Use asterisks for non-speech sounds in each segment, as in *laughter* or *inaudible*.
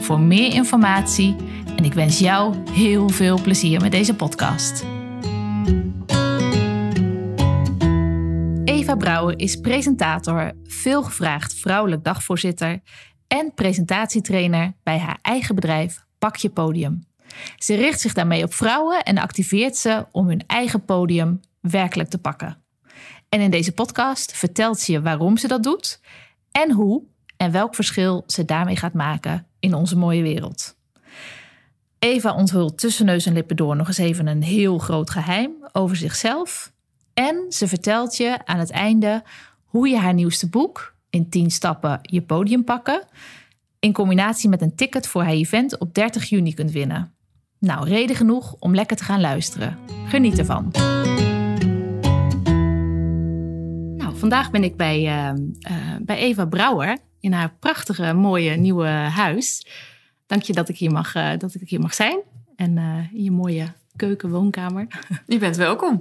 voor meer informatie en ik wens jou heel veel plezier met deze podcast. Eva Brouwer is presentator, veelgevraagd vrouwelijk dagvoorzitter en presentatietrainer bij haar eigen bedrijf Pak je Podium. Ze richt zich daarmee op vrouwen en activeert ze om hun eigen podium werkelijk te pakken. En in deze podcast vertelt ze je waarom ze dat doet en hoe en welk verschil ze daarmee gaat maken in onze mooie wereld. Eva onthult tussen neus en lippen door nog eens even een heel groot geheim over zichzelf. En ze vertelt je aan het einde hoe je haar nieuwste boek, in 10 stappen je podium pakken, in combinatie met een ticket voor haar event op 30 juni kunt winnen. Nou, reden genoeg om lekker te gaan luisteren. Geniet ervan. Nou, vandaag ben ik bij, uh, uh, bij Eva Brouwer in haar prachtige, mooie nieuwe huis. Dank je dat ik hier mag, uh, dat ik hier mag zijn. En in je mooie keuken, woonkamer. *laughs* Je bent welkom.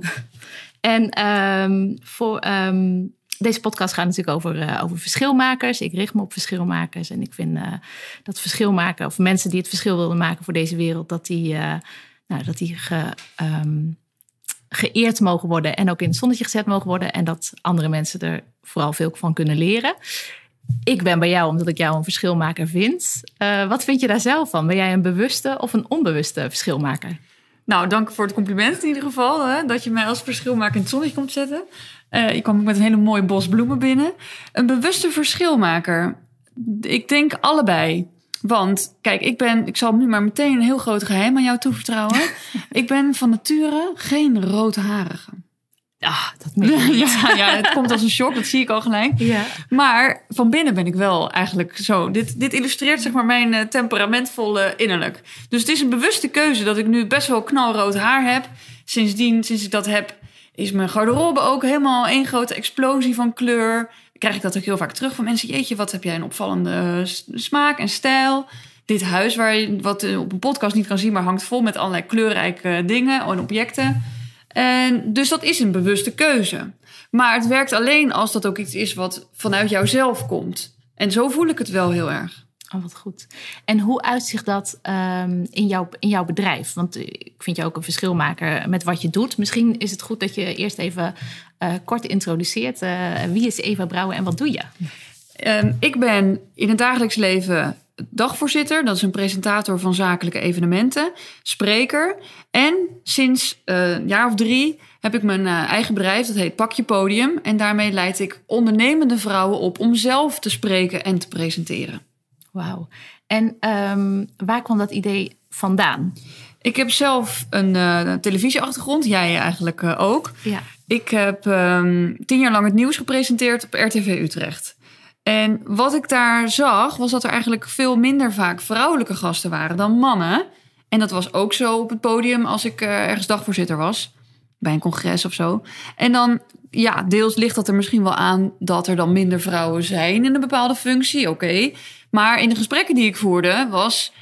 en um, voor um, deze podcast gaat natuurlijk over, uh, over verschilmakers. Ik richt me op verschilmakers. En ik vind uh, dat verschilmaken, of mensen die het verschil willen maken voor deze wereld, dat die, uh, nou, dat die ge, um, geëerd mogen worden en ook in het zonnetje gezet mogen worden. En dat andere mensen er vooral veel van kunnen leren. Ik ben bij jou omdat ik jou een verschilmaker vind. wat vind je daar zelf van? Ben jij een bewuste of een onbewuste verschilmaker? Nou, dank voor het compliment in ieder geval. Hè, dat je mij als verschilmaker in het zonnetje komt zetten. Uh, ik kwam met een hele mooie bos bloemen binnen. Een bewuste verschilmaker. Ik denk allebei. Want, kijk, ik ben, ik zal nu maar meteen een heel groot geheim aan jou toevertrouwen. *laughs* ik ben van nature geen roodharige. Ah, dat meen *laughs* ja, ja, het komt als een shock, dat zie ik al gelijk. Ja. Maar van binnen ben ik wel eigenlijk zo. Dit, dit illustreert zeg maar mijn uh, temperamentvolle innerlijk. Dus het is een bewuste keuze dat ik nu best wel knalrood haar heb. Sindsdien, sinds ik dat heb, is mijn garderobe ook helemaal één grote explosie van kleur. Krijg ik dat ook heel vaak terug van mensen. Jeetje, wat heb jij een opvallende smaak en stijl. Dit huis, waar je wat op een podcast niet kan zien, maar hangt vol met allerlei kleurrijke dingen en objecten. En dus dat is een bewuste keuze. Maar het werkt alleen als dat ook iets is wat vanuit jouzelf komt. En zo voel ik het wel heel erg. Oh, wat goed. En hoe uitzicht dat um, in, jouw, in jouw bedrijf? Want ik vind je ook een verschil maken met wat je doet. Misschien is het goed dat je eerst even uh, kort introduceert. Uh, wie is Eva Brouwer en wat doe je? Um, ik ben in het dagelijks leven dagvoorzitter. Dat is een presentator van zakelijke evenementen. Spreker. En sinds uh, een jaar of drie heb ik mijn eigen bedrijf. Dat heet Pak je Podium. En daarmee leid ik ondernemende vrouwen op om zelf te spreken en te presenteren. Wauw. En um, waar kwam dat idee vandaan? Ik heb zelf een uh, televisieachtergrond, jij eigenlijk ook. Ja. Ik heb um, tien jaar lang het nieuws gepresenteerd op RTV Utrecht. En wat ik daar zag, was dat er eigenlijk veel minder vaak vrouwelijke gasten waren dan mannen. En dat was ook zo op het podium als ik uh, ergens dagvoorzitter was. Bij een congres of zo. En dan, ja, deels ligt dat er misschien wel aan dat er dan minder vrouwen zijn in een bepaalde functie. Oké. Maar in de gesprekken die ik voerde, was,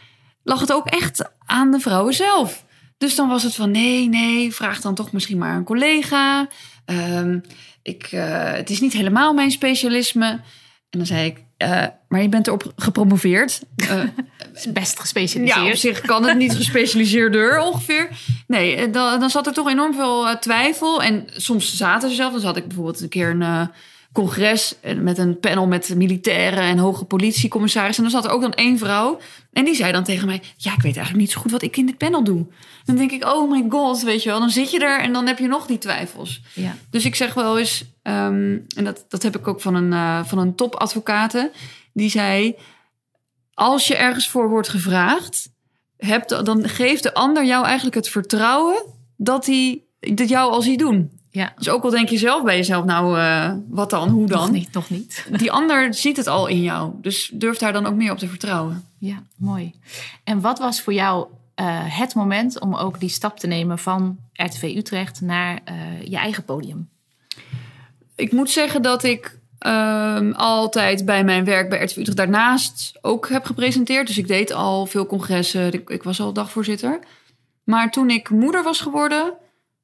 lag het ook echt aan de vrouwen zelf. Dus dan was het van nee, nee, vraag dan toch misschien maar een collega. Um, ik, uh, het is niet helemaal mijn specialisme. En dan zei ik, uh, maar je bent erop gepromoveerd. *laughs* Uh, best gespecialiseerd. Ja, op zich kan het niet gespecialiseerder ongeveer. Nee, dan, dan zat er toch enorm veel uh, twijfel. En soms zaten ze zelf. Dan had ik bijvoorbeeld een keer een congres met een panel met militairen en hoge politiecommissarissen. En dan zat er ook dan één vrouw. En die zei dan tegen mij: Ja, ik weet eigenlijk niet zo goed wat ik in dit panel doe. Dan denk ik: Oh my god, weet je wel. Dan zit je er en dan heb je nog die twijfels. Ja. Dus ik zeg wel eens, um, en dat, dat heb ik ook van een, uh, van een topadvocate. Die zei: Als je ergens voor wordt gevraagd, heb, dan geeft de ander jou eigenlijk het vertrouwen dat hij dat jou al ziet doen. Ja. Dus ook al denk je zelf bij jezelf, nou, uh, wat dan, hoe dan? Nog niet, nog niet. *laughs* Die ander ziet het al in jou. Dus durf daar dan ook meer op te vertrouwen. Ja, mooi. En wat was voor jou eh, het moment om ook die stap te nemen van RTV Utrecht naar eh, je eigen podium? Ik moet zeggen dat ik ehm, altijd bij mijn werk bij RTV Utrecht daarnaast ook heb gepresenteerd. Dus ik deed al veel congressen. Ik, ik was al dagvoorzitter. Maar toen ik moeder was geworden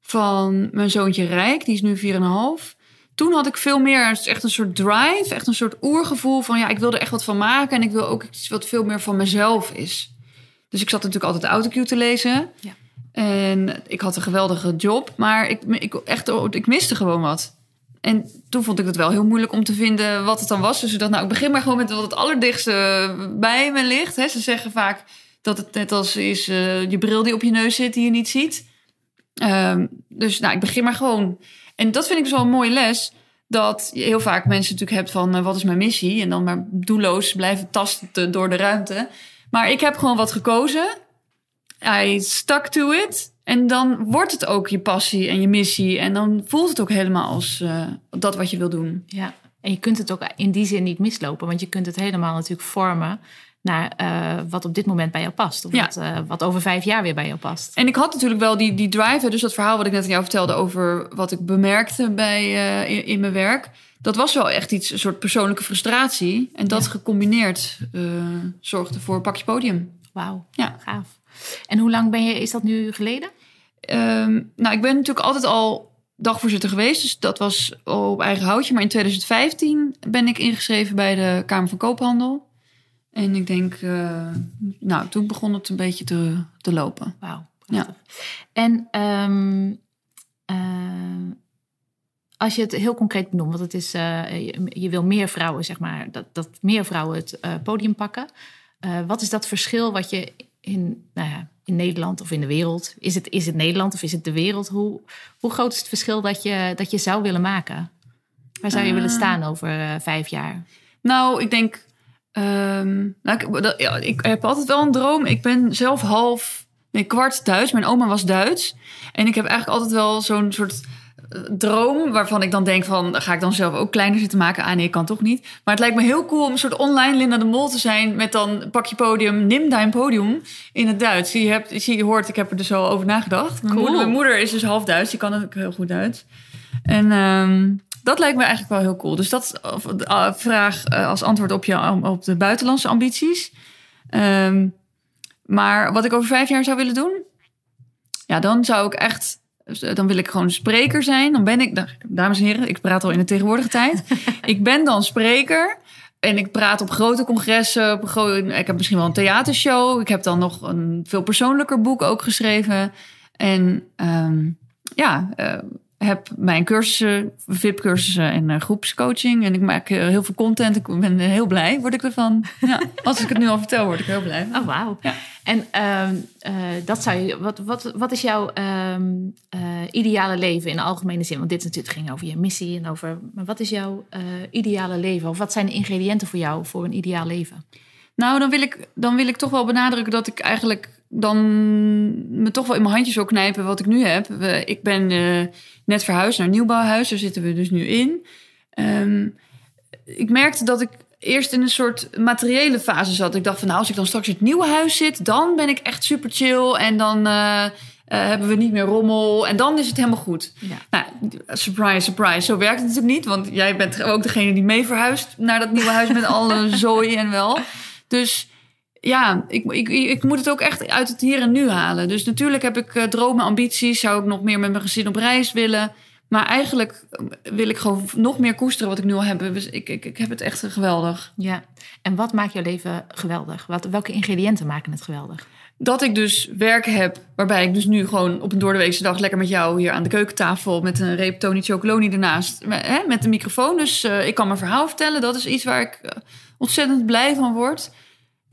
van mijn zoontje Rijk, die is nu 4,5. Toen had ik veel meer, het is echt een soort drive, echt een soort oergevoel van ja, ik wil er echt wat van maken en ik wil ook iets wat veel meer van mezelf is. Dus ik zat natuurlijk altijd autocue te lezen. Ja. En ik had een geweldige job, maar ik, ik, echt, ik miste gewoon wat. En toen vond ik het wel heel moeilijk om te vinden wat het dan was. Dus ik dacht, nou, ik begin maar gewoon met wat het allerdichtste bij me ligt. Ze zeggen vaak dat het net als is uh, je bril die op je neus zit die je niet ziet. Um, dus nou, ik begin maar gewoon. En dat vind ik dus wel een mooie les. Dat je heel vaak mensen natuurlijk hebt van uh, wat is mijn missie? En dan maar doelloos blijven tasten door de ruimte. Maar ik heb gewoon wat gekozen. I stuck to it. En dan wordt het ook je passie en je missie. En dan voelt het ook helemaal als uh, dat wat je wil doen. Ja, en je kunt het ook in die zin niet mislopen. Want je kunt het helemaal natuurlijk vormen naar uh, wat op dit moment bij jou past. Of Ja. wat, uh, wat over vijf jaar weer bij jou past. En ik had natuurlijk wel die, die drive. Dus dat verhaal wat ik net aan jou vertelde over wat ik bemerkte bij, uh, in, in, mijn werk. Dat was wel echt iets, een soort persoonlijke frustratie. En dat Ja. gecombineerd zorgde voor een pakje podium. Wauw, Ja. gaaf. En hoe lang ben je, is dat nu geleden? Um, nou, ik ben natuurlijk altijd al dagvoorzitter geweest. Dus dat was op eigen houtje. Maar in 2015 ben ik ingeschreven bij de Kamer van Koophandel. En ik denk, uh, nou, toen begon het een beetje te, te lopen. Wauw. Ja. En um, uh, als je het heel concreet benoemt, want het is, uh, je, je, wil meer vrouwen, zeg maar, dat, dat meer vrouwen het podium pakken. Wat is dat verschil wat je in, nou ja, in Nederland of in de wereld, is het, is het Nederland of is het de wereld? Hoe, hoe groot is het verschil dat je, dat je zou willen maken? Waar zou je willen staan over vijf jaar? Nou, ik denk Um, nou, ik, dat, ja, ik heb altijd wel een droom. Ik ben zelf half, nee, kwart Duits. Mijn oma was Duits. En ik heb eigenlijk altijd wel zo'n soort uh, droom waarvan ik dan denk van... ga ik dan zelf ook kleiner zitten maken? Ah nee, ik kan toch niet. Maar het lijkt me heel cool om een soort online Linda de Mol te zijn... met dan pak je podium, nimm dein podium in het Duits. Je, hebt, je hoort, ik heb er dus al over nagedacht. Mijn, Cool. moeder, mijn moeder is dus half Duits. Die kan ook heel goed Duits. En... Um, dat lijkt me eigenlijk wel heel cool. Dus dat uh, vraag uh, als antwoord op, je, op de buitenlandse ambities. Um, maar wat ik over vijf jaar zou willen doen? Ja, dan zou ik echt... Dan wil ik gewoon spreker zijn. Dan ben ik... Dames en heren, ik praat al in de tegenwoordige tijd. *laughs* ik ben dan spreker. En ik praat op grote congressen. Op grote, ik heb misschien wel een theatershow. Ik heb dan nog een veel persoonlijker boek ook geschreven. En um, ja... Uh, heb mijn cursussen, VIP-cursussen en uh, groepscoaching. En ik maak uh, heel veel content. Ik ben uh, heel blij, word ik ervan. *laughs* Ja, als ik het nu al vertel, word ik heel blij. Oh, wauw. Ja. En uh, dat zou je, wat, wat, wat is jouw um, ideale leven in de algemene zin? Want dit natuurlijk ging over je missie en over... Maar wat is jouw ideale leven? Of wat zijn de ingrediënten voor jou voor een ideaal leven? Nou, dan wil ik, dan wil ik toch wel benadrukken dat ik eigenlijk dan me toch wel in mijn handjes wil knijpen wat ik nu heb. Ik ben uh, net verhuisd naar een nieuwbouwhuis, daar zitten we dus nu in. Um, ik merkte dat ik eerst in een soort materiële fase zat. Ik dacht van nou, als ik dan straks in het nieuwe huis zit, dan ben ik echt super chill en dan uh, uh, hebben we niet meer rommel en dan is het helemaal goed. Ja. Nou, surprise, surprise. Zo werkt het natuurlijk niet, want jij bent ook degene die mee verhuist naar dat nieuwe huis met alle *laughs* zooi en wel. Dus ja, ik, ik, ik moet het ook echt uit het hier en nu halen. Dus natuurlijk heb ik uh, dromen, ambities. Zou ik nog meer met mijn gezin op reis willen. Maar eigenlijk wil ik gewoon nog meer koesteren wat ik nu al heb. Dus ik, ik, ik heb het echt geweldig. Ja, en wat maakt jouw leven geweldig? Wat, welke ingrediënten maken het geweldig? Dat ik dus werk heb waarbij ik dus nu gewoon op een doordeweekse dag... lekker met jou hier aan de keukentafel... met een reep Tony Chocoloni ernaast, met, hè, met de microfoon. Dus uh, ik kan mijn verhaal vertellen. Dat is iets waar ik uh, ontzettend blij van word...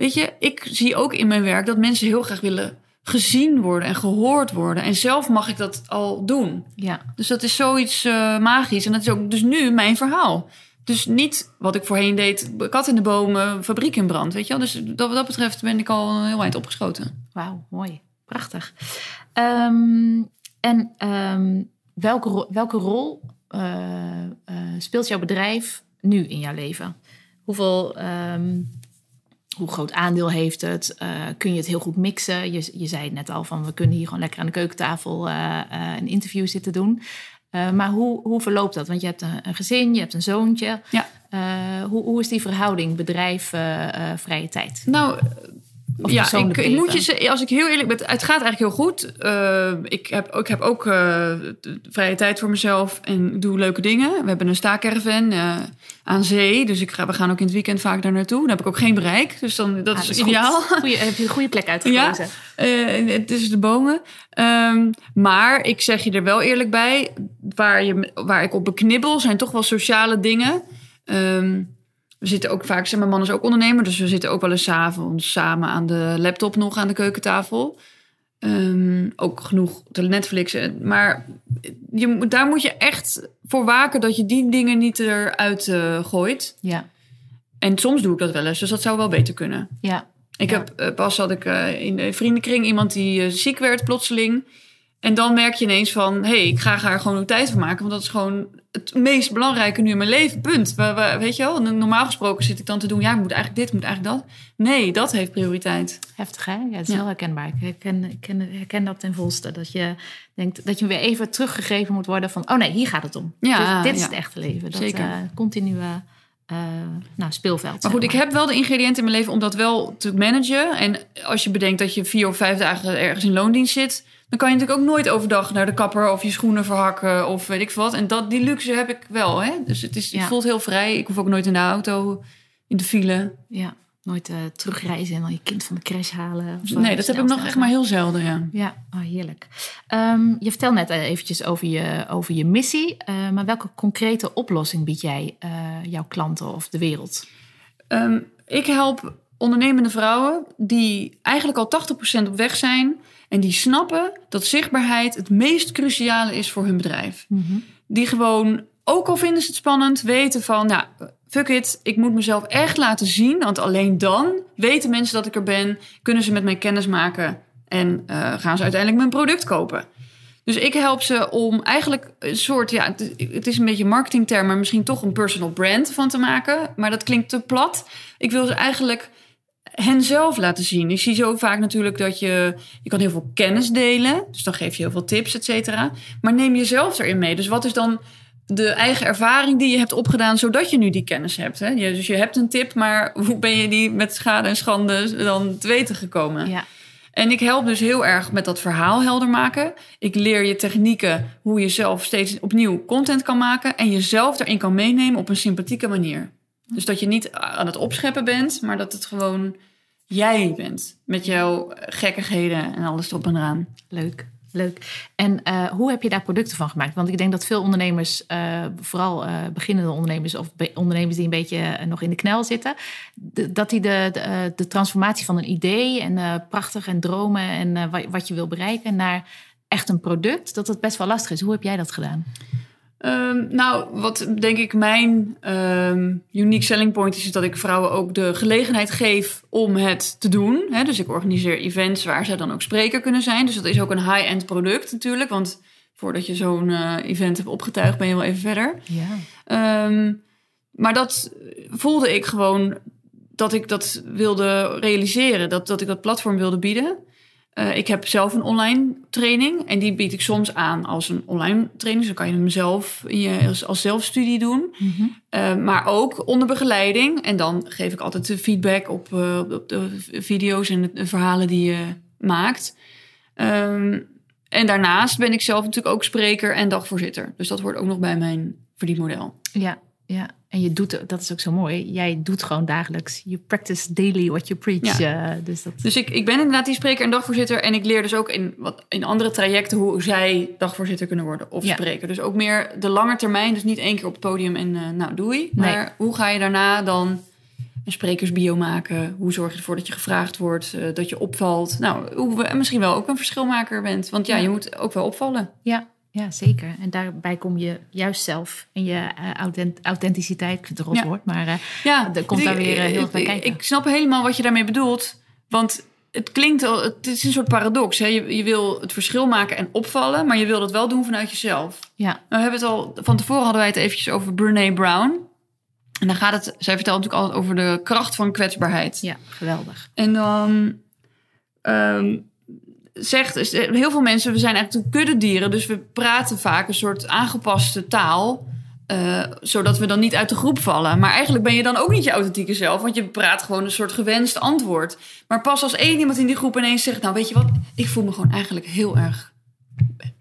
Weet je, ik zie ook in mijn werk dat mensen heel graag willen gezien worden en gehoord worden. En zelf mag ik dat al doen. Ja. Dus dat is zoiets uh, magisch. En dat is ook dus nu mijn verhaal. Dus niet wat ik voorheen deed, kat in de bomen, fabriek in brand. Weet je wel? Dus dat, wat dat betreft ben ik al heel eind opgeschoten. Wauw, mooi. Prachtig. Um, en um, welke, ro welke rol uh, uh, speelt jouw bedrijf nu in jouw leven? Hoeveel... Um, hoe groot aandeel heeft het? Uh, kun je het heel goed mixen? Je, je zei het net al van we kunnen hier gewoon lekker aan de keukentafel uh, uh, een interview zitten doen. maar hoe, hoe verloopt dat? Want je hebt een, een gezin, je hebt een zoontje. Ja. hoe, hoe is die verhouding bedrijf-vrije tijd? Nou, ja, ik, ik, moet je als ik heel eerlijk ben, het gaat eigenlijk heel goed. Uh, ik, heb, ik heb ook uh, vrije tijd voor mezelf en doe leuke dingen. We hebben een staakerven uh, aan zee, dus ik ga, we gaan ook in het weekend vaak daar naartoe. Dan heb ik ook geen bereik, dus dan, dat, ah, is, ideaal. Goeie, heb je een goede plek *laughs* uitgekozen. Ja, tussen de bomen. Um, maar ik zeg je er wel eerlijk bij, waar, je, waar ik op beknibbel zijn toch wel sociale dingen. Um, we zitten ook vaak, zeg mijn man is ook ondernemer, dus we zitten ook wel eens avonds samen aan de laptop nog aan de keukentafel. Um, ook genoeg te Netflixen. Maar je, daar moet je echt voor waken dat je die dingen niet eruit uh, gooit. Ja. En soms doe ik dat wel eens, dus dat zou wel beter kunnen. Ja. Ik heb uh, pas had ik uh, in de vriendenkring iemand die ziek werd plotseling. En dan merk je ineens van, hé, hey, ik ga er gewoon ook tijd voor maken. Want dat is gewoon het meest belangrijke nu in mijn leven, punt. We, we, weet je wel, normaal gesproken zit ik dan te doen... ja, ik moet eigenlijk dit, ik moet eigenlijk dat. Nee, dat heeft prioriteit. Heftig, hè? Ja, het is heel herkenbaar. Ik herken, herken, herken dat ten volste. Dat je denkt dat je weer even teruggegeven moet worden van... oh nee, hier gaat het om. Ja, dit is ja. het echte leven. Dat Zeker. Uh, continue uh, nou, speelveld. Maar goed, ik heb wel de ingrediënten in mijn leven om dat wel te managen. En als je bedenkt dat je vier of vijf dagen ergens in loondienst zit dan kan je natuurlijk ook nooit overdag naar de kapper of je schoenen verhakken of weet ik wat. En dat, die luxe heb ik wel. Hè? Dus het, is, Ja. het voelt heel vrij. Ik hoef ook nooit in de auto, in de file. Ja, nooit uh, terugreizen en dan je kind van de crash halen. Of zo. Nee, dat heb ik nog echt maar heel zelden, ja. Ja, oh, heerlijk. Um, je vertelt net eventjes over je, over je missie. Uh, maar welke concrete oplossing bied jij uh, jouw klanten of de wereld? Um, ik help ondernemende vrouwen die eigenlijk al 80% op weg zijn... en die snappen dat zichtbaarheid het meest cruciale is voor hun bedrijf. Mm-hmm. Die gewoon, ook al vinden ze het spannend, weten van... nou, fuck it, ik moet mezelf echt laten zien. Want alleen dan weten mensen dat ik er ben... kunnen ze met mij kennis maken en uh, gaan ze uiteindelijk mijn product kopen. Dus ik help ze om eigenlijk een soort, ja, het is een beetje marketingterm, maar misschien toch een personal brand van te maken. Maar dat klinkt te plat. Ik wil ze eigenlijk hen zelf laten zien. Ik zie zo vaak natuurlijk dat je, je kan heel veel kennis delen. Dus dan geef je heel veel tips, et cetera. Maar neem jezelf erin mee. Dus wat is dan de eigen ervaring die je hebt opgedaan, zodat je nu die kennis hebt. Hè? Dus je hebt een tip, maar hoe ben je die met schade en schande dan te weten gekomen? Ja. En ik help dus heel erg met dat verhaal helder maken. Ik leer je technieken hoe je zelf steeds opnieuw content kan maken en jezelf erin kan meenemen op een sympathieke manier. Dus dat je niet aan het opscheppen bent, maar dat het gewoon jij bent met jouw gekkigheden en alles erop en eraan. Leuk. Leuk. En uh, hoe heb je daar producten van gemaakt? Want ik denk dat veel ondernemers, uh, vooral uh, beginnende ondernemers of ondernemers die een beetje nog in de knel zitten, dat die de, de, transformatie van een idee en prachtig en dromen en wat je wil bereiken naar echt een product, dat dat best wel lastig is. Hoe heb jij dat gedaan? Um, nou, wat denk ik mijn um, unique selling point is, is dat ik vrouwen ook de gelegenheid geef om het te doen. Dus ik organiseer events waar zij dan ook spreker kunnen zijn. Dus dat is ook een high-end product natuurlijk. Want voordat je zo'n uh, event hebt opgetuigd, ben je wel even verder. Ja. Um, maar dat voelde ik gewoon dat ik dat wilde realiseren. Dat, dat ik dat platform wilde bieden. Uh, ik heb zelf een online training en die bied ik soms aan als een online training. Zo kan je hem zelf in je, als, als zelfstudie doen. Mm -hmm. uh, maar ook onder begeleiding. En dan geef ik altijd de feedback op, uh, op de video's en de verhalen die je maakt. Um, en daarnaast ben ik zelf natuurlijk ook spreker en dagvoorzitter. Dus dat hoort ook nog bij mijn verdienmodel. Ja, ja. En je doet, dat is ook zo mooi, jij doet gewoon dagelijks. You practice daily what you preach. Ja. Uh, dus dat... dus ik, ik ben inderdaad die spreker en dagvoorzitter. En ik leer dus ook in, wat, in andere trajecten hoe zij dagvoorzitter kunnen worden of Ja. spreker. Dus ook meer de lange termijn. Dus niet één keer op het podium en uh, nou doei. Nee. Maar hoe ga je daarna dan een sprekersbio maken? Hoe zorg je ervoor dat je gevraagd wordt, uh, dat je opvalt? Nou, hoe, en misschien wel ook een verschilmaker bent. Want ja, Ja. je moet ook wel opvallen. Ja, ja, zeker. En daarbij kom je juist zelf en je uh, authent authenticiteit, ik vind het een Ja. woord, maar uh, Ja, er komt daar weer uh, heel erg bij kijken. Ik snap helemaal wat je daarmee bedoelt. Want het klinkt al, het is een soort paradox. Hè? Je, je wil het verschil maken en opvallen, maar je wil dat wel doen vanuit jezelf. ja, we hebben het al, van tevoren hadden wij het eventjes over Brene Brown. En dan gaat het, zij vertelt natuurlijk altijd over de kracht van kwetsbaarheid. Ja, geweldig. En dan ehm, zegt heel veel mensen, we zijn eigenlijk kuddedieren, dus we praten vaak een soort aangepaste taal. eh, zodat we dan niet uit de groep vallen. Maar eigenlijk ben je dan ook niet je authentieke zelf, want je praat gewoon een soort gewenst antwoord. Maar pas als één iemand in die groep ineens zegt: Nou, weet je wat, ik voel me gewoon eigenlijk heel erg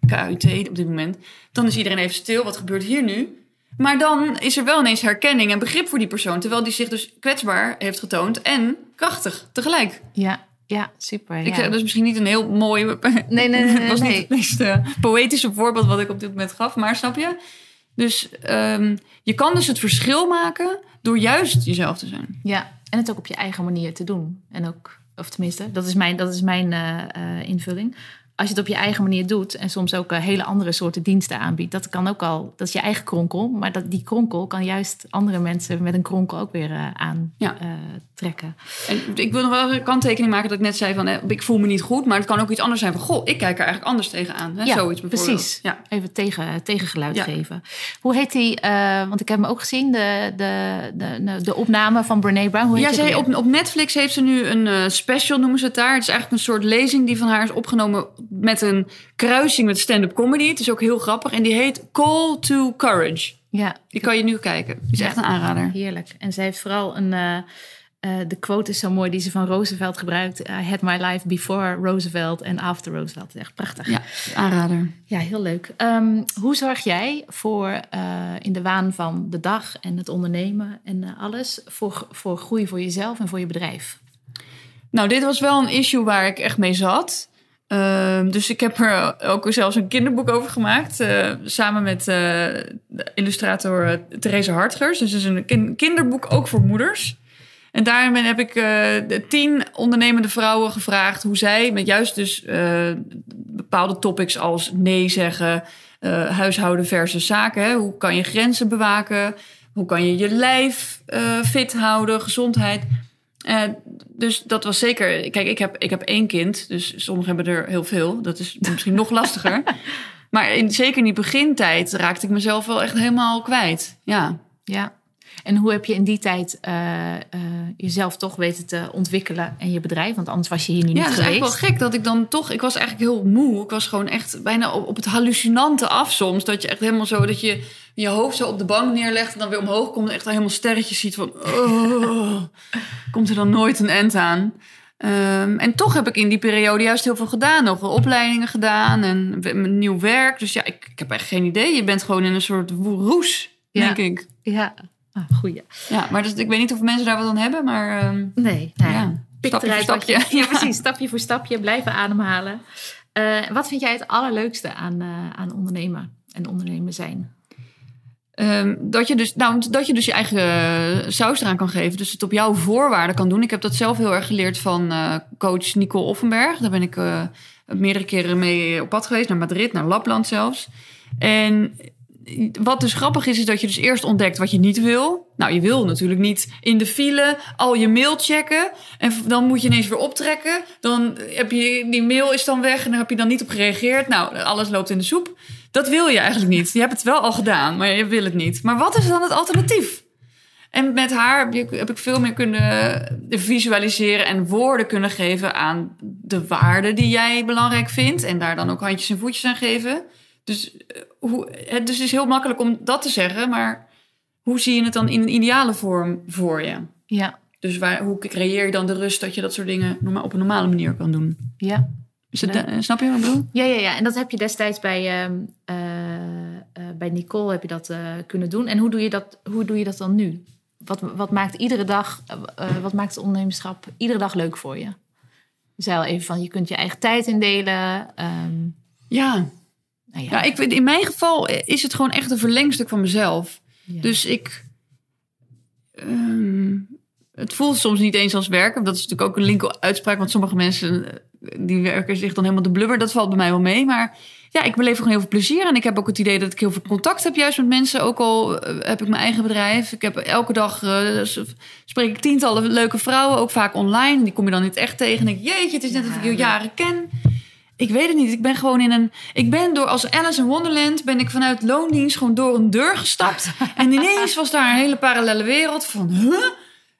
KUT op dit moment. Dan is iedereen even stil. Wat gebeurt hier nu? Maar dan is er wel ineens herkenning en begrip voor die persoon. Terwijl die zich dus kwetsbaar heeft getoond en krachtig tegelijk. Ja, ja super. Ik ja. zeg, dat is misschien niet een heel mooi... *laughs* Nee, nee, nee, was nee. niet het meest eh, poëtische voorbeeld wat ik op dit moment gaf. Maar snap je? Dus ehm, je kan dus het verschil maken door juist jezelf te zijn. Ja, en het ook op je eigen manier te doen. En ook, of tenminste, dat is mijn, dat is mijn eh, eh, invulling. Als je het op je eigen manier doet en soms ook eh, hele andere soorten diensten aanbiedt, dat kan ook al, dat is je eigen kronkel. Maar dat, die kronkel kan juist andere mensen met een kronkel ook weer eh, aan Ja. eh, trekken. En ik wil nog wel een kanttekening maken dat ik net zei van... eh, ik voel me niet goed, maar het kan ook iets anders zijn van... goh, ik kijk er eigenlijk anders tegenaan. Hè? Ja, Zoiets bijvoorbeeld. precies. Ja. Even tegen, tegengeluid Ja. geven. Hoe heet die? eh, want ik heb hem ook gezien, de, de, de, de opname van Brene Brown. Hoe heet Ja, zij, op, op Netflix heeft ze nu een eh, special, noemen ze het daar. Het is eigenlijk een soort lezing die van haar is opgenomen met een kruising met stand-up comedy. Het is ook heel grappig. En die heet Call to Courage. Ja, Die kan je nu kijken. Die is Ja. echt een aanrader. Heerlijk. En zij heeft vooral een. eh, eh, de quote is zo mooi die ze van Roosevelt gebruikt. I had my life before Roosevelt and after Roosevelt. Echt prachtig. Ja, aanrader. Ja, heel leuk. Ehm, hoe zorg jij voor eh, in de waan van de dag en het ondernemen en alles voor, voor groei voor jezelf en voor je bedrijf? Nou, dit was wel een issue waar ik echt mee zat. Ehm, dus ik heb er ook zelfs een kinderboek over gemaakt. eh, samen met de illustrator eh, Therese Hartgers. Dus het is een kin- kinderboek ook voor moeders. En daarin heb ik de tien ondernemende vrouwen gevraagd hoe zij met juist dus bepaalde topics als nee zeggen, huishouden versus zaken. Hoe kan je grenzen bewaken? Hoe kan je je lijf fit houden, gezondheid? Eh, dus dat was zeker. Kijk, ik heb, ik heb één kind, dus sommigen hebben er heel veel. Dat is misschien nog lastiger. *laughs* Maar in, zeker in die begintijd raakte ik mezelf wel echt helemaal kwijt. Ja. Ja. En hoe heb je in die tijd eh, eh, jezelf toch weten te ontwikkelen en je bedrijf? Want anders was je hier nu Ja, niet het is geweest. eigenlijk wel gek dat ik dan toch... Ik was eigenlijk heel moe. Ik was gewoon echt bijna op, op het hallucinante af soms. Dat je echt helemaal zo... Dat je je hoofd zo op de bank neerlegt en dan weer omhoog komt... en echt helemaal sterretjes ziet van... Oh, *laughs* komt er dan nooit een end aan? Ehm, en toch heb ik in die periode juist heel veel gedaan. Nog opleidingen gedaan en nieuw werk. Dus ja, ik, ik heb echt geen idee. Je bent gewoon in een soort roes, Ja. denk ik. Ja, ah, goeie. Ja, maar dus, ik weet niet of mensen daar wat aan hebben, maar... ehm, Nee, nou ja. ja, Pik stapje eruit stapje. je- *laughs* ja, *laughs* precies. Stapje voor stapje, blijven ademhalen. Eh, wat vind jij het allerleukste aan, eh, aan ondernemen en ondernemen zijn? Ehm, dat, je dus, nou, dat je dus je eigen eh, saus eraan kan geven. Dus het op jouw voorwaarden kan doen. Ik heb dat zelf heel erg geleerd van coach Nicole Offenberg. Daar ben ik meerdere keren mee op pad geweest. Naar Madrid, naar Lapland zelfs. En wat dus grappig is, is dat je dus eerst ontdekt wat je niet wil. Nou, je wil natuurlijk niet in de file al je mail checken. En dan moet je ineens weer optrekken. Dan heb je, die mail is dan weg en daar heb je dan niet op gereageerd. Nou, alles loopt in de soep. Dat wil je eigenlijk niet. Je hebt het wel al gedaan, maar je wil het niet. Maar wat is dan het alternatief? En met haar heb ik veel meer kunnen visualiseren en woorden kunnen geven aan de waarden die jij belangrijk vindt. En daar dan ook handjes en voetjes aan geven. Dus, eh, hoe, het dus is heel makkelijk om dat te zeggen, maar hoe zie je het dan in een ideale vorm voor je? Ja, Dus waar, hoe creëer je dan de rust dat je dat soort dingen op een normale manier kan doen? ja. Is het, snap je wat ik bedoel? Ja, ja, ja. En dat heb je destijds bij, ehm, eh, eh, bij Nicole heb je dat kunnen doen. En hoe doe je dat, hoe doe je dat dan nu? Wat, wat maakt iedere dag, wat maakt het ondernemerschap iedere dag leuk voor je? Je zei al even van, je kunt je eigen tijd indelen. ehm, Ja. Nou ja, ik vind in mijn geval is het gewoon echt een verlengstuk van mezelf. ja. Dus ik. ehm, het voelt soms niet eens als werken. Dat is natuurlijk ook een linker-uitspraak. Want sommige mensen eh, die werken zich dan helemaal de blubber. Dat valt bij mij wel mee. Maar ja, ik beleef gewoon heel veel plezier. En ik heb ook het idee dat ik heel veel contact heb juist met mensen. Ook al eh, heb ik mijn eigen bedrijf. Ik heb elke dag eh, spreek ik tientallen leuke vrouwen. Ook vaak online. Die kom je dan niet echt tegen. En denk ik, jeetje, het is net Ja, of ik je jaren ken. Ik weet het niet. Ik ben gewoon in een. Ik ben door als Alice in Wonderland ben ik vanuit loondienst gewoon door een deur gestapt. *laughs* en ineens was daar een hele parallele wereld van. Huh?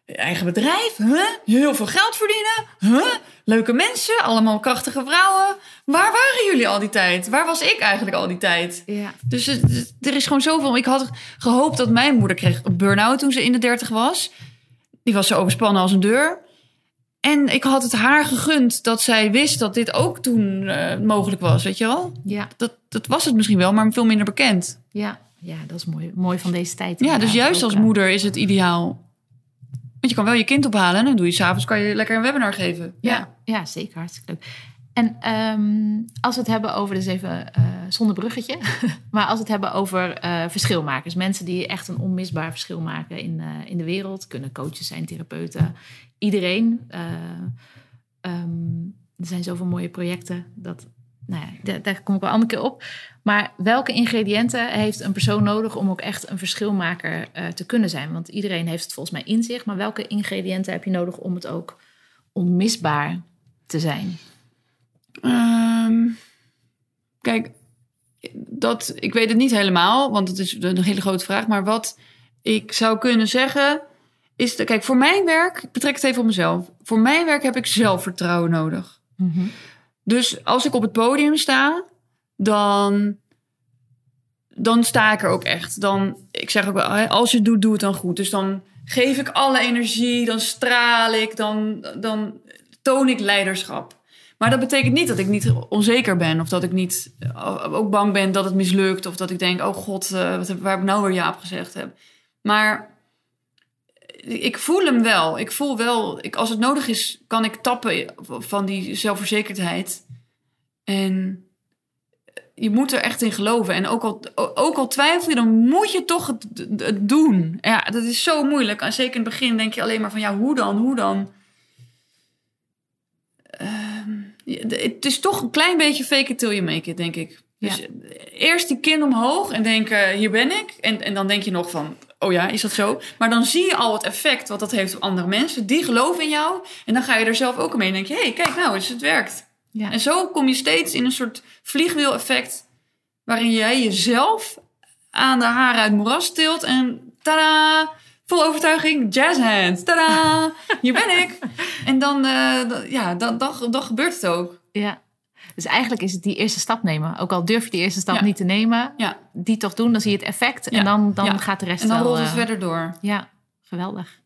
Eigen bedrijf, huh? heel veel geld verdienen, huh? leuke mensen, allemaal krachtige vrouwen. Waar waren jullie al die tijd? Waar was ik eigenlijk al die tijd? Ja. Dus er is gewoon zoveel. Ik had gehoopt dat mijn moeder kreeg een burn-out toen ze in de dertig was. Die was zo overspannen als een deur. En ik had het haar gegund dat zij wist dat dit ook toen eh, mogelijk was, weet je wel? Ja, Dat, dat was het misschien wel, maar veel minder bekend. ja, ja, dat is mooi, mooi van deze tijd. Ja, dus juist ook, als moeder is het ideaal. Want je kan wel je kind ophalen en dan doe je s'avonds kan je lekker een webinar geven. Ja, ja, zeker. Hartstikke leuk. En ehm, als we het hebben over, dus even eh, zonder bruggetje, *laughs* maar als we het hebben over eh, verschilmakers, mensen die echt een onmisbaar verschil maken in, in de wereld, kunnen coaches zijn, therapeuten, iedereen. eh, ehm, er zijn zoveel mooie projecten dat, nou ja, daar, kom ik wel een andere keer op. Maar welke ingrediënten heeft een persoon nodig om ook echt een verschilmaker eh, te kunnen zijn? Want iedereen heeft het volgens mij in zich, maar welke ingrediënten heb je nodig om het ook onmisbaar te zijn? Ehm, kijk, dat, ik weet het niet helemaal, want het is een hele grote vraag. Maar wat ik zou kunnen zeggen is... De, kijk, voor mijn werk, ik betrek het even op mezelf. Voor mijn werk heb ik zelfvertrouwen nodig. Dus als ik op het podium sta, dan, dan sta ik er ook echt. Dan, ik zeg ook wel, als je het doet, doe het dan goed. Dus dan geef ik alle energie, dan straal ik, dan, dan toon ik leiderschap. Maar dat betekent niet dat ik niet onzeker ben. Of dat ik niet eh, ook bang ben dat het mislukt. Of dat ik denk, oh god, eh, waar heb ik nou weer ja op gezegd heb. Maar ik voel hem wel. Ik voel wel, ik, als het nodig is, kan ik tappen van die zelfverzekerdheid. En je moet er echt in geloven. En ook al, ook al twijfel je, dan moet je toch het, het doen. Ja, dat is zo moeilijk. En zeker in het begin denk je alleen maar van, ja, hoe dan, hoe dan? Ehm, het is toch een klein beetje fake it till you make it, denk ik. Dus Ja. eerst die kin omhoog en denken, hier ben ik. En, en dan denk je nog van, oh ja, is dat zo? Maar dan zie je al het effect wat dat heeft op andere mensen. Die geloven in jou. En dan ga je er zelf ook mee en denk je, hé, hey, kijk nou eens, het werkt. Ja. En zo kom je steeds in een soort vliegwiel-effect... waarin jij jezelf aan de haren uit moeras tilt... en tada, vol overtuiging, jazz hands, tada, hier ben ik. *laughs* En dan, eh, dan- ja, dan, dan, dan gebeurt het ook. ja. Dus eigenlijk is het die eerste stap nemen. Ook al durf je die eerste stap Ja. niet te nemen, Ja, die toch doen, dan zie je het effect. En dan, dan gaat de rest en dan wel... rolt het eh, verder door. Ja, geweldig.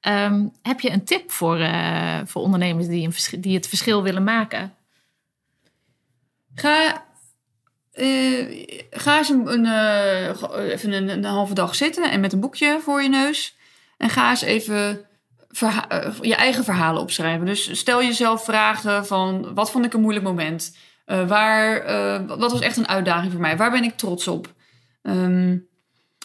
Ehm, heb je een tip voor, eh, voor ondernemers die, een die het verschil willen maken? Ga, eh, ga eens een, even een, een halve dag zitten en met een boekje voor je neus. En ga eens even verha- eh, je eigen verhalen opschrijven. Dus stel jezelf vragen van wat vond ik een moeilijk moment? Eh, waar, eh, wat was echt een uitdaging voor mij? Waar ben ik trots op? Ehm,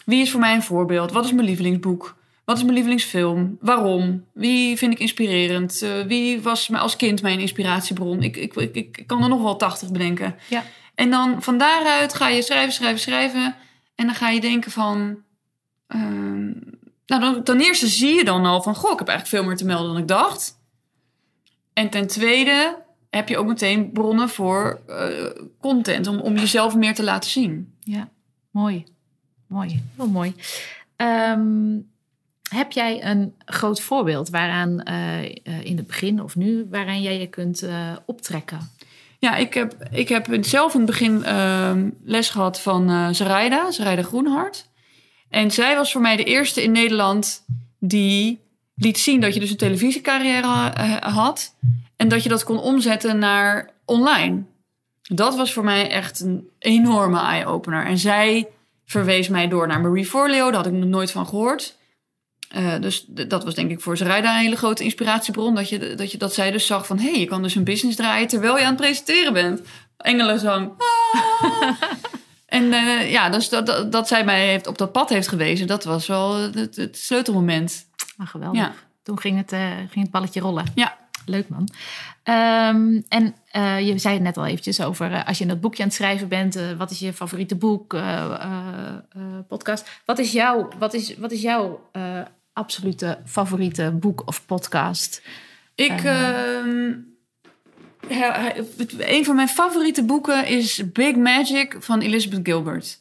wie is voor mij een voorbeeld? Wat is mijn lievelingsboek? Wat is mijn lievelingsfilm? Waarom? Wie vind ik inspirerend? Wie was als kind mijn inspiratiebron? Ik, ik, ik, ik kan er nog wel tachtig bedenken. Ja. En dan van daaruit ga je schrijven, schrijven, schrijven. En dan ga je denken van... ehm, nou, dan, ten eerste zie je dan al van... Goh, ik heb eigenlijk veel meer te melden dan ik dacht. En ten tweede heb je ook meteen bronnen voor eh, content. Om, om jezelf meer te laten zien. Ja, mooi. Mooi, heel mooi. Ehm, heb jij een groot voorbeeld waaraan eh, eh, in het begin of nu, waaraan jij je kunt optrekken? Ja, ik heb, ik heb zelf in het begin ehm, les gehad van Zaraida, Zaraida Groenhart. En zij was voor mij de eerste in Nederland die liet zien dat je dus een televisiecarrière eh, had. En dat je dat kon omzetten naar online. Dat was voor mij echt een enorme eye-opener. En zij verwees mij door naar Marie Forleo. Daar had ik nog nooit van gehoord. Eh, dus dat was denk ik voor Zaraida een hele grote inspiratiebron. Dat, je, dat, je, dat zij dus zag van... hé, hey, je kan dus een business draaien terwijl je aan het presenteren bent. Engelenzang. Ah. *laughs* en eh, ja, dus dat, dat, dat zij mij heeft, op dat pad heeft gewezen... dat was wel het, het sleutelmoment. Ah, geweldig. Ja. Toen ging het, eh, ging het balletje rollen. Ja. Leuk man. Ehm, en eh, je zei het net al eventjes over als je in dat boekje aan het schrijven bent. wat is je favoriete boek, podcast? Wat is jouw, wat is, wat is jouw absolute favoriete boek of podcast? Ik, Eh. Een van mijn favoriete boeken is Big Magic van Elizabeth Gilbert.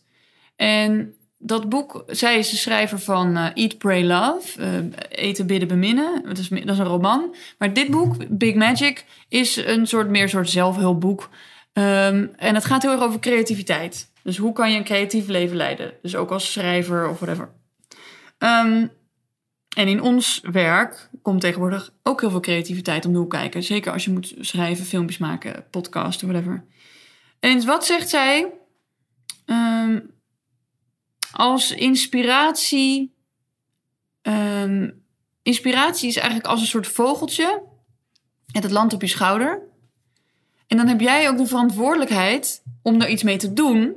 En dat boek, zij is de schrijver van eh, Eat, Pray, Love. eh, eten, bidden, beminnen. Dat is, dat is een roman. Maar dit boek, Big Magic, is een soort meer soort zelfhulpboek. Ehm, en het gaat heel erg over creativiteit. Dus hoe kan je een creatief leven leiden? Dus ook als schrijver of whatever. Ehm, en in ons werk komt tegenwoordig ook heel veel creativiteit om de hoek kijken. Zeker als je moet schrijven, filmpjes maken, podcasten, whatever. En wat zegt zij? Ehm, als inspiratie. ehm, inspiratie is eigenlijk als een soort vogeltje. En het landt op je schouder. En dan heb jij ook de verantwoordelijkheid om er iets mee te doen.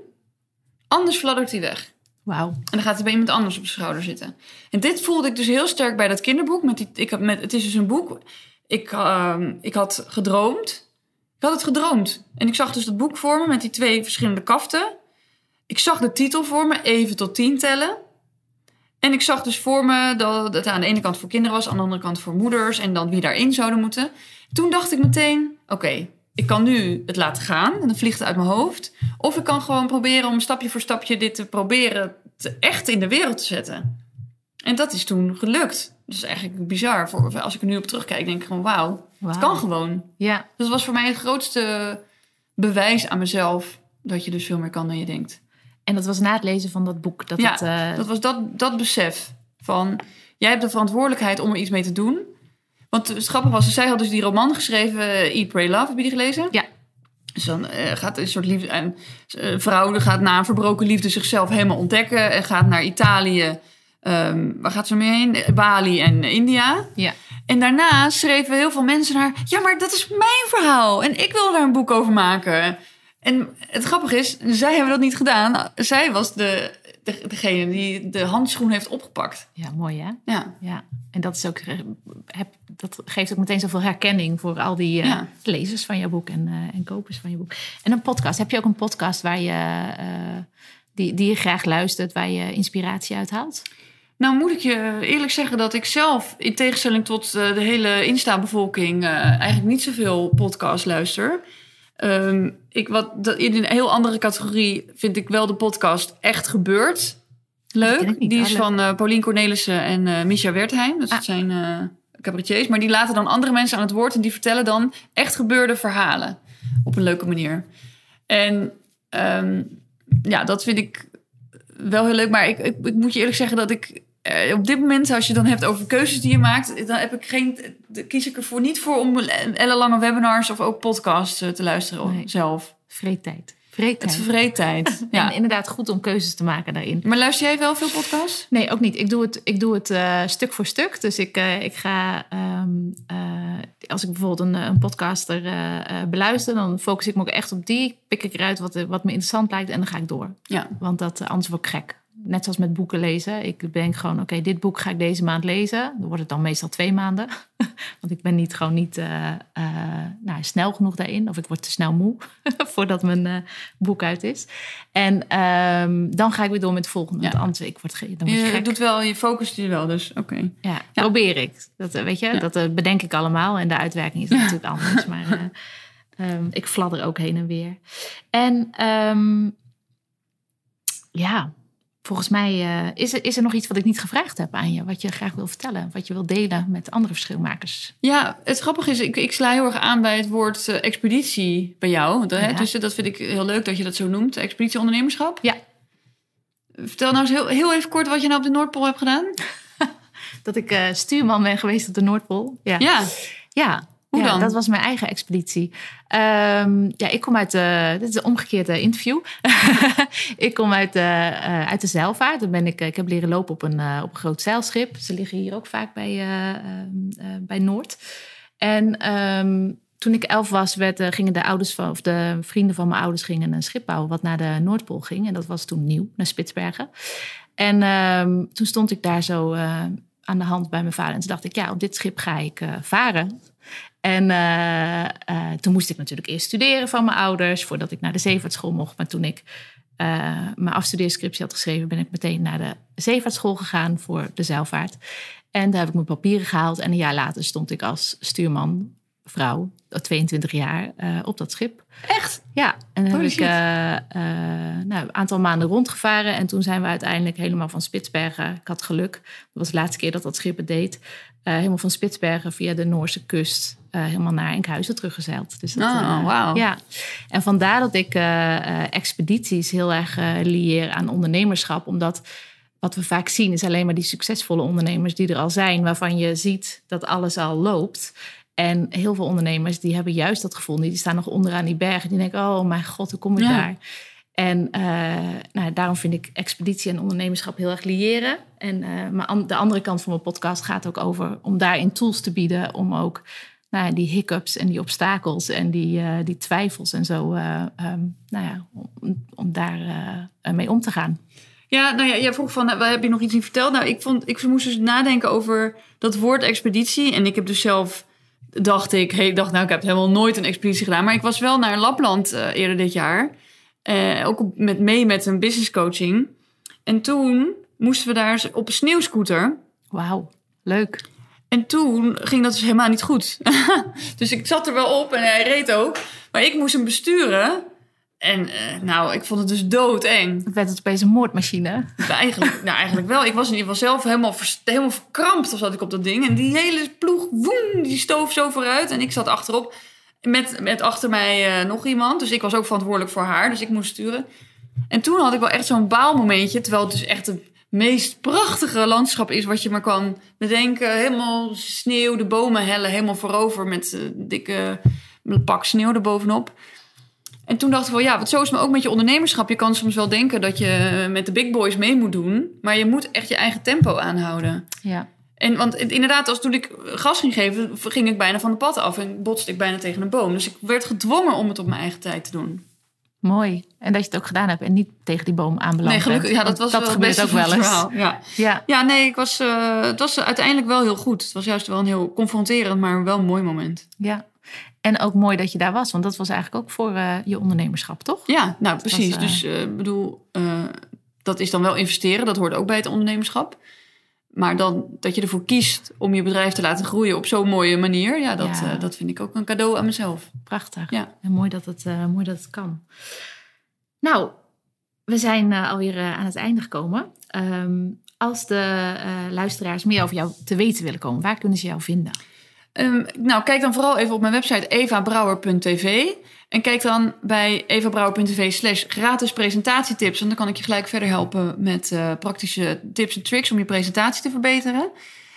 Anders fladdert hij weg. En dan gaat hij bij iemand anders op de schouder zitten. En dit voelde ik dus heel sterk bij dat kinderboek. Met die, ik met, het is dus een boek. Ik, ehm, ik had gedroomd. Ik had het gedroomd. En ik zag dus dat boek voor me met die twee verschillende kaften. Ik zag de titel voor me, even tot tien tellen. En ik zag dus voor me dat het aan de ene kant voor kinderen was, aan de andere kant voor moeders en dan wie daarin zouden moeten. Toen dacht ik meteen: oké, ik kan nu het laten gaan en dan vliegt het uit mijn hoofd. Of ik kan gewoon proberen om stapje voor stapje dit te proberen te echt in de wereld te zetten. En dat is toen gelukt. Dat is eigenlijk bizar. Voor, als ik er nu op terugkijk, denk ik gewoon: wauw, het kan gewoon. Ja, Dat was voor mij het grootste bewijs aan mezelf dat je dus veel meer kan dan je denkt. en dat was na het lezen van dat boek. Dat Ja, het, eh, Dat was dat, dat besef van... jij hebt de verantwoordelijkheid om er iets mee te doen. Want het grappige was, zij had dus die roman geschreven... eh, Eat, Pray, Love. Heb je die gelezen? Ja. Dus dan eh, gaat een soort liefde... Een uh, vrouw gaat na een verbroken liefde zichzelf helemaal ontdekken... en gaat naar Italië. Ehm, waar gaat ze mee heen? Bali en India. Ja. En daarna schreven heel veel mensen naar... ja, maar dat is mijn verhaal en ik wil daar een boek over maken... En het grappige is, zij hebben dat niet gedaan. Zij was de, degene die de handschoen heeft opgepakt. ja, mooi hè? Ja, Ja, en dat, is ook, eh, heb, dat geeft ook meteen zoveel herkenning voor al die eh, Ja. lezers van jouw boek en, eh, en kopers van je boek. En een podcast. Heb je ook een podcast waar je, die, die je graag luistert, waar je inspiratie uit haalt? nou moet ik je eerlijk zeggen dat ik zelf, in tegenstelling tot de hele Insta-bevolking, eigenlijk niet zoveel podcast luister. Ehm, ik wat, dat- in een heel andere categorie vind ik wel de podcast Echt Gebeurd. Leuk. Die Ah, is leuk. van eh Paulien Cornelissen en eh Misha Wertheim. Dus Ah. dat zijn eh cabaretiers. Maar die laten dan andere mensen aan het woord en die vertellen dan echt gebeurde verhalen. Op een leuke manier. En ehm, ja, dat vind ik wel heel leuk. Maar ik, ik, ik moet je eerlijk zeggen dat ik eh, op dit moment, als je dan hebt over keuzes die je maakt, dan heb ik geen, kies ik ervoor niet voor om ellenlange webinars of ook podcasts eh, te luisteren Nee. zelf. Vreedtijd. Het Vreedtijd. vervreet tijd. *laughs* Ja. En inderdaad goed om keuzes te maken daarin. Maar luister jij wel veel podcasts? Nee, ook niet. Ik doe het, ik doe het eh, stuk voor stuk. Dus ik, ik ga, ehm, eh, als ik bijvoorbeeld een, een podcaster beluister, dan focus ik me ook echt op die. Pik ik eruit wat, wat me interessant lijkt en dan ga ik door. Ja. Want dat, anders word ik gek. Net zoals met boeken lezen. Ik denk gewoon, oké, dit boek ga ik deze maand lezen. Dan wordt het dan meestal twee maanden. *laughs* Want ik ben niet gewoon niet eh, eh, nou, snel genoeg daarin. Of ik word te snel moe *laughs* voordat mijn eh, boek uit is. En ehm, dan ga ik weer door met het volgende. Ja. Want anders ik word, ge- dan word Je doet wel, je focust je wel, dus oké. Ja, probeer ik. Dat, weet je, dat bedenk ik allemaal. En de uitwerking is natuurlijk anders. Maar *laughs* ehm, ik fladder ook heen en weer. En ehm, ja, volgens mij eh, is, er, is er nog iets wat ik niet gevraagd heb aan je. Wat je graag wil vertellen. Wat je wil delen met andere verschilmakers. Ja, het grappige is, ik, ik sla heel erg aan bij het woord eh, expeditie bij jou. Want, hè. Dus dat vind ik heel leuk dat je dat zo noemt. Expeditie ondernemerschap. Ja. Vertel nou eens heel, heel even kort wat je nou op de Noordpool hebt gedaan. *laughs* Dat ik eh, stuurman ben geweest op de Noordpool. Ja, Ja, ja. Hoe Ja, dan? Dat was mijn eigen expeditie. Ehm, ja, ik kom uit de. Dit is een omgekeerde interview. *laughs* ik kom uit de, eh, uit de zeilvaart. Dan ben ik, ik heb leren lopen op een, eh, op een groot zeilschip. Ze liggen hier ook vaak bij, eh, ehm, eh, bij Noord. En ehm, toen ik elf was, werd, eh, gingen de ouders van, of de vrienden van mijn ouders gingen een schip bouwen wat naar de Noordpool ging. En dat was toen nieuw, naar Spitsbergen. En toen stond ik daar zo eh, aan de hand bij mijn vader. En toen dacht ik, ja, op dit schip ga ik eh, varen. En eh, eh, toen moest ik natuurlijk eerst studeren van mijn ouders, voordat ik naar de zeevaartschool mocht. Maar toen ik eh, mijn afstudeerscriptie had geschreven, ben ik meteen naar de zeevaartschool gegaan voor de zeilvaart. En daar heb ik mijn papieren gehaald. En een jaar later stond ik als stuurman vrouw, 22 jaar, op dat schip. Echt? Ja, en dan heb ik nou, een aantal maanden rondgevaren. En toen zijn we uiteindelijk helemaal van Spitsbergen. Ik had geluk. Dat was de laatste keer dat dat schip het deed. helemaal van Spitsbergen via de Noorse kust. Eh, helemaal naar Enkhuizen teruggezeild. Dus dat, Oh, eh, wauw. Ja, en vandaar dat ik eh, expedities heel erg lieer aan ondernemerschap. Omdat wat we vaak zien is alleen maar die succesvolle ondernemers die er al zijn. Waarvan je ziet dat alles al loopt. En heel veel ondernemers die hebben juist dat gevoel. Die staan nog onderaan die bergen. Die denken, oh mijn god, hoe kom ik Ja. daar? En nou, daarom vind ik expeditie en ondernemerschap heel erg liëren. En maar de andere kant van mijn podcast gaat ook over om daarin tools te bieden. Om ook nou ja, die hiccups en die obstakels en die, eh, die twijfels en zo, eh, ehm, nou ja, om, om daar eh, mee om te gaan. Ja, nou ja, jij vroeg van, heb je nog iets niet verteld? Nou, ik, vond, ik moest dus nadenken over dat woord expeditie. En ik heb dus zelf, dacht ik, hey, dacht, nou, ik heb helemaal nooit een expeditie gedaan. Maar ik was wel naar Lapland eerder dit jaar. Ook met, mee met een business coaching. En toen moesten we daar op een sneeuwscooter. Wauw, leuk. En toen ging dat dus helemaal niet goed. *laughs* dus ik zat er wel op en hij reed ook. Maar ik moest hem besturen. En eh, nou, ik vond het dus doodeng. Het werd het opeens een moordmachine. Eigenlijk, *laughs* nou, eigenlijk wel. Ik was in ieder geval zelf helemaal, vers- helemaal verkrampt of zat ik op dat ding. En die hele ploeg, woem, die stoof zo vooruit. En ik zat achterop met, met achter mij eh, nog iemand. Dus ik was ook verantwoordelijk voor haar. Dus ik moest sturen. En toen had ik wel echt zo'n baalmomentje. Terwijl het dus echt het meest prachtige landschap is wat je maar kan bedenken. Helemaal sneeuw, de bomen hellen helemaal voorover met eh, dikke pak sneeuw erbovenop. En toen dacht ik wel, ja, wat zo is het maar ook met je ondernemerschap. Je kan soms wel denken dat je met de big boys mee moet doen. Maar je moet echt je eigen tempo aanhouden. Ja, En want het- inderdaad, als toen ik gas ging geven, ging ik bijna van de pad af en botste ik bijna tegen een boom. Dus ik werd gedwongen om het op mijn eigen tijd te doen. Mooi. En dat je het ook gedaan hebt en niet tegen die boom aanbeland nee, gelukkig. bent. Ja, dat was wel het gebeurt ook wel eens. verhaal. Ja. Ja, ja, nee, ik was, eh, het was uiteindelijk wel heel goed. Het was juist wel een heel confronterend, maar wel een mooi moment. ja. En ook mooi dat je daar was, want dat was eigenlijk ook voor eh, je ondernemerschap, toch? Ja, nou precies. eh, Dus ik bedoel, dat is dan wel investeren. Dat hoort ook bij het ondernemerschap. Maar dan dat je ervoor kiest om je bedrijf te laten groeien op zo'n mooie manier. Ja, dat, Ja. eh, dat vind ik ook een cadeau aan mezelf. Prachtig. Ja. En mooi dat het, eh, mooi dat het kan. Nou, we zijn eh, alweer aan het einde gekomen. Ehm, als de luisteraars meer over jou te weten willen komen, waar kunnen ze jou vinden? Ehm, nou, kijk dan vooral even op mijn website evabrouwer.tv. En kijk dan bij evabrouwer.tv slash gratis presentatietips. En dan kan ik je gelijk verder helpen met eh, praktische tips en tricks om je presentatie te verbeteren.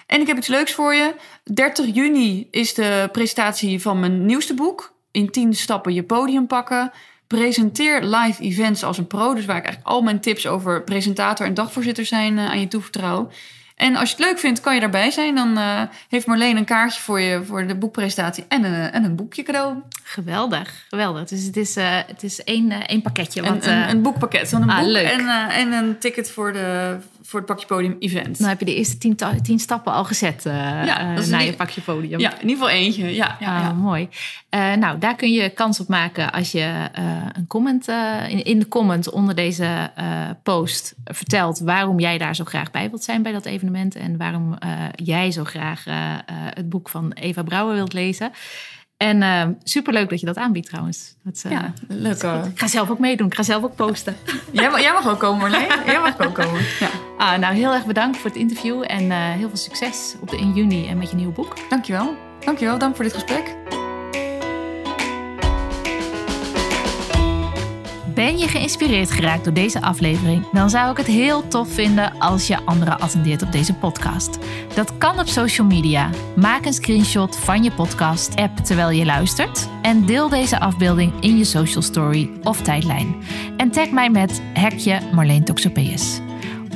En ik heb iets leuks voor je. 30 juni is de presentatie van mijn nieuwste boek. In 10 stappen je podium pakken. Presenteer live events als een pro. Dus waar ik eigenlijk al mijn tips over presentator en dagvoorzitter zijn eh, aan je toevertrouw. En als je het leuk vindt, kan je daarbij zijn. Dan eh, heeft Marleen een kaartje voor je voor de boekpresentatie en een, en een boekje cadeau. Geweldig, geweldig. Dus het is, eh, het is één, eh, één pakketje. Want, een, eh, een boekpakket van een ah, boek leuk. En, eh, en een ticket voor, de, voor het Pakje Podium event. dan heb je de eerste tien, tien stappen al gezet eh Ja, eh, dat is naar een- je pakje podium. ja, in ieder geval eentje. Ja, ja, Ah, ja. mooi. Eh, nou, daar kun je kans op maken als je een comment in, in de comment onder deze post vertelt waarom jij daar zo graag bij wilt zijn bij dat evenement en waarom jij zo graag het boek van Eva Brouwer wilt lezen. En eh, superleuk dat je dat aanbiedt trouwens. Dat, eh, Ja, leuk. Ik ga zelf ook meedoen. Ik ga zelf ook posten. *laughs* Jij, mag- jij mag ook komen, Marleen. *laughs* Jij mag ook komen. Ja, Ah, nou, heel erg bedankt voor het interview en eh, heel veel succes op de in juni en met je nieuwe boek. dankjewel. Dankjewel, dank voor dit gesprek. Ben je geïnspireerd geraakt door deze aflevering? Dan zou ik het heel tof vinden als je anderen attendeert op deze podcast. Dat kan op social media. Maak een screenshot van je podcast-app terwijl je luistert en deel deze afbeelding in je social story of tijdlijn. En tag mij met hekje Marleen Toxopeus.